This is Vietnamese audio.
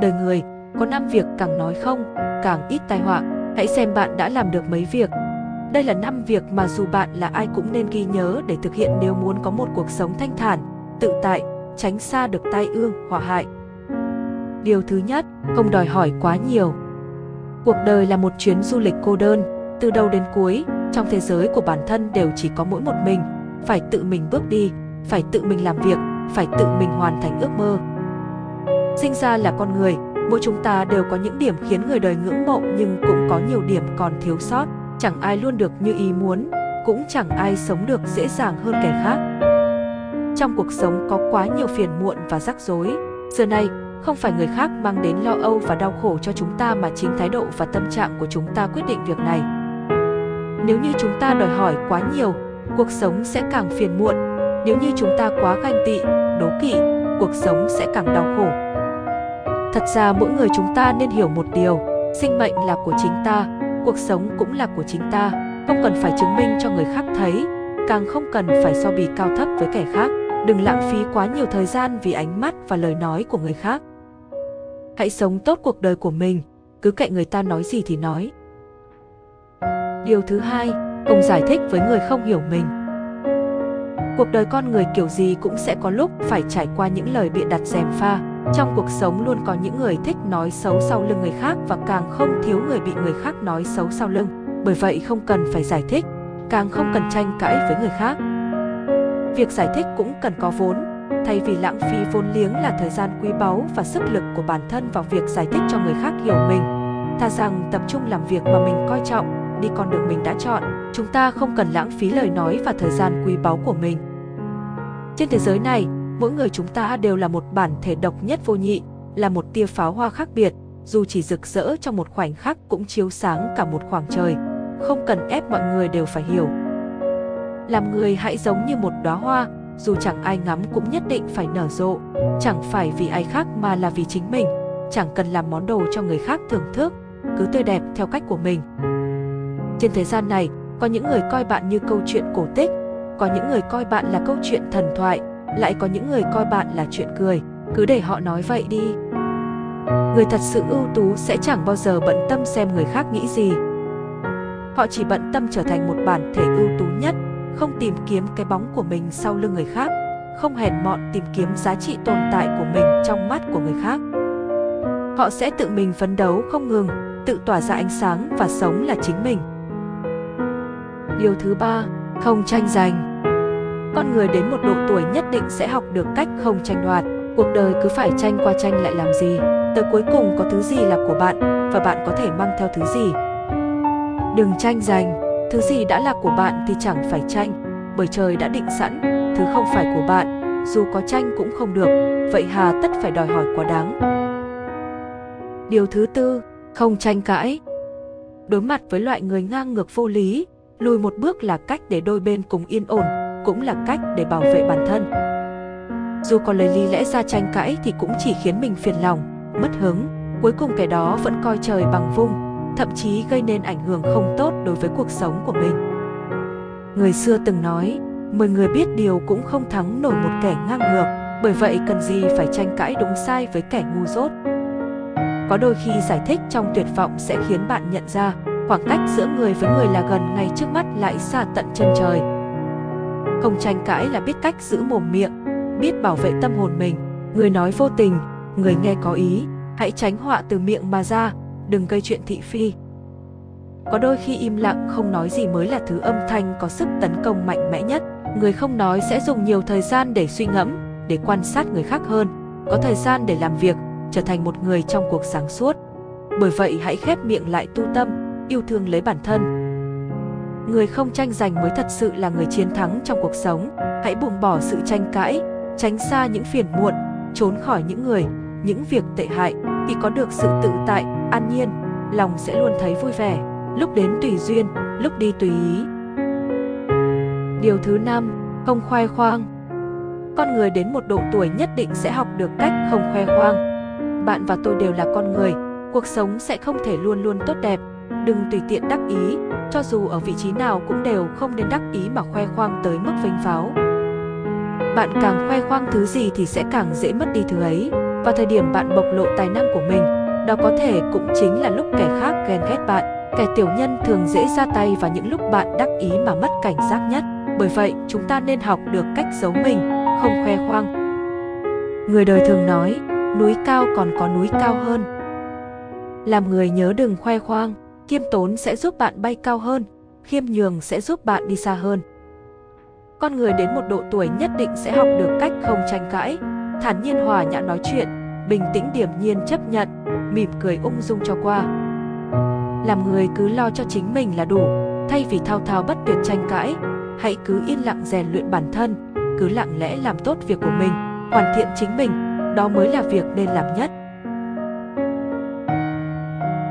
Đời người, có năm việc càng nói không, càng ít tai họa. Hãy xem bạn đã làm được mấy việc. Đây là năm việc mà dù bạn là ai cũng nên ghi nhớ để thực hiện nếu muốn có một cuộc sống thanh thản, tự tại, tránh xa được tai ương, họa hại. Điều thứ nhất, không đòi hỏi quá nhiều. Cuộc đời là một chuyến du lịch cô đơn, từ đầu đến cuối, trong thế giới của bản thân đều chỉ có mỗi một mình, phải tự mình bước đi, phải tự mình làm việc, phải tự mình hoàn thành ước mơ. Sinh ra là con người, mỗi chúng ta đều có những điểm khiến người đời ngưỡng mộ nhưng cũng có nhiều điểm còn thiếu sót, chẳng ai luôn được như ý muốn, cũng chẳng ai sống được dễ dàng hơn kẻ khác. Trong cuộc sống có quá nhiều phiền muộn và rắc rối, giờ này không phải người khác mang đến lo âu và đau khổ cho chúng ta mà chính thái độ và tâm trạng của chúng ta quyết định việc này. Nếu như chúng ta đòi hỏi quá nhiều, cuộc sống sẽ càng phiền muộn. Nếu như chúng ta quá ganh tị, đố kỵ, cuộc sống sẽ càng đau khổ. Thật ra mỗi người chúng ta nên hiểu một điều, sinh mệnh là của chính ta, cuộc sống cũng là của chính ta, không cần phải chứng minh cho người khác thấy, càng không cần phải so bì cao thấp với kẻ khác. Đừng lãng phí quá nhiều thời gian vì ánh mắt và lời nói của người khác. Hãy sống tốt cuộc đời của mình, cứ kệ người ta nói gì thì nói. Điều thứ hai, không giải thích với người không hiểu mình. Cuộc đời con người kiểu gì cũng sẽ có lúc phải trải qua những lời bịa đặt dèm pha. Trong cuộc sống luôn có những người thích nói xấu sau lưng người khác và càng không thiếu người bị người khác nói xấu sau lưng. Bởi vậy không cần phải giải thích, càng không cần tranh cãi với người khác. Việc giải thích cũng cần có vốn, thay vì lãng phí vốn liếng là thời gian quý báu và sức lực của bản thân vào việc giải thích cho người khác hiểu mình. Thà rằng tập trung làm việc mà mình coi trọng, đi con đường mình đã chọn, chúng ta không cần lãng phí lời nói và thời gian quý báu của mình. Trên thế giới này, mỗi người chúng ta đều là một bản thể độc nhất vô nhị, là một tia pháo hoa khác biệt, dù chỉ rực rỡ trong một khoảnh khắc cũng chiếu sáng cả một khoảng trời. Không cần ép mọi người đều phải hiểu, làm người hãy giống như một đóa hoa, dù chẳng ai ngắm cũng nhất định phải nở rộ, chẳng phải vì ai khác mà là vì chính mình, chẳng cần làm món đồ cho người khác thưởng thức, cứ tươi đẹp theo cách của mình. Trên thế gian này, có những người coi bạn như câu chuyện cổ tích, có những người coi bạn là câu chuyện thần thoại, lại có những người coi bạn là chuyện cười, cứ để họ nói vậy đi. Người thật sự ưu tú sẽ chẳng bao giờ bận tâm xem người khác nghĩ gì. Họ chỉ bận tâm trở thành một bản thể ưu tú nhất, không tìm kiếm cái bóng của mình sau lưng người khác, không hèn mọn tìm kiếm giá trị tồn tại của mình trong mắt của người khác. Họ sẽ tự mình phấn đấu không ngừng, tự tỏa ra ánh sáng và sống là chính mình. Điều thứ ba, không tranh giành. Con người đến một độ tuổi nhất định sẽ học được cách không tranh đoạt. Cuộc đời cứ phải tranh qua tranh lại làm gì? Tới cuối cùng có thứ gì là của bạn và bạn có thể mang theo thứ gì. Đừng tranh giành, Thứ gì đã là của bạn thì chẳng phải tranh, bởi trời đã định sẵn, thứ không phải của bạn, dù có tranh cũng không được, vậy hà tất phải đòi hỏi quá đáng. Điều thứ tư, không tranh cãi. Đối mặt với loại người ngang ngược vô lý, lùi một bước là cách để đôi bên cùng yên ổn, cũng là cách để bảo vệ bản thân. Dù có lời lý lẽ ra tranh cãi thì cũng chỉ khiến mình phiền lòng, mất hứng, cuối cùng kẻ đó vẫn coi trời bằng vung, thậm chí gây nên ảnh hưởng không tốt đối với cuộc sống của mình. Người xưa từng nói, mười người biết điều cũng không thắng nổi một kẻ ngang ngược, bởi vậy cần gì phải tranh cãi đúng sai với kẻ ngu dốt. Có đôi khi giải thích trong tuyệt vọng sẽ khiến bạn nhận ra khoảng cách giữa người với người là gần ngay trước mắt lại xa tận chân trời. Không tranh cãi là biết cách giữ mồm miệng, biết bảo vệ tâm hồn mình. Người nói vô tình, người nghe có ý, hãy tránh họa từ miệng mà ra, đừng gây chuyện thị phi. Có đôi khi im lặng không nói gì mới là thứ âm thanh có sức tấn công mạnh mẽ nhất. Người không nói sẽ dùng nhiều thời gian để suy ngẫm, để quan sát người khác hơn, có thời gian để làm việc, trở thành một người trong cuộc sáng suốt. Bởi vậy hãy khép miệng lại tu tâm, yêu thương lấy bản thân. Người không tranh giành mới thật sự là người chiến thắng trong cuộc sống. Hãy buông bỏ sự tranh cãi, tránh xa những phiền muộn, trốn khỏi những người, những việc tệ hại thì có được sự tự tại, an nhiên, lòng sẽ luôn thấy vui vẻ, lúc đến tùy duyên, lúc đi tùy ý. Điều thứ năm, không khoe khoang. Con người đến một độ tuổi nhất định sẽ học được cách không khoe khoang. Bạn và tôi đều là con người, cuộc sống sẽ không thể luôn luôn tốt đẹp. Đừng tùy tiện đắc ý, cho dù ở vị trí nào cũng đều không nên đắc ý mà khoe khoang tới mức vênh pháo. Bạn càng khoe khoang thứ gì thì sẽ càng dễ mất đi thứ ấy. Vào thời điểm bạn bộc lộ tài năng của mình, đó có thể cũng chính là lúc kẻ khác ghen ghét bạn. Kẻ tiểu nhân thường dễ ra tay vào những lúc bạn đắc ý mà mất cảnh giác nhất. Bởi vậy, chúng ta nên học được cách giấu mình, không khoe khoang. Người đời thường nói, núi cao còn có núi cao hơn. Làm người nhớ đừng khoe khoang, kiêm tốn sẽ giúp bạn bay cao hơn, khiêm nhường sẽ giúp bạn đi xa hơn. Con người đến một độ tuổi nhất định sẽ học được cách không tranh cãi, thản nhiên hòa nhã nói chuyện, bình tĩnh điểm nhiên chấp nhận, mỉm cười ung dung cho qua. Làm người cứ lo cho chính mình là đủ, thay vì thao thao bất tuyệt tranh cãi, hãy cứ yên lặng rèn luyện bản thân, cứ lặng lẽ làm tốt việc của mình, hoàn thiện chính mình, đó mới là việc nên làm nhất.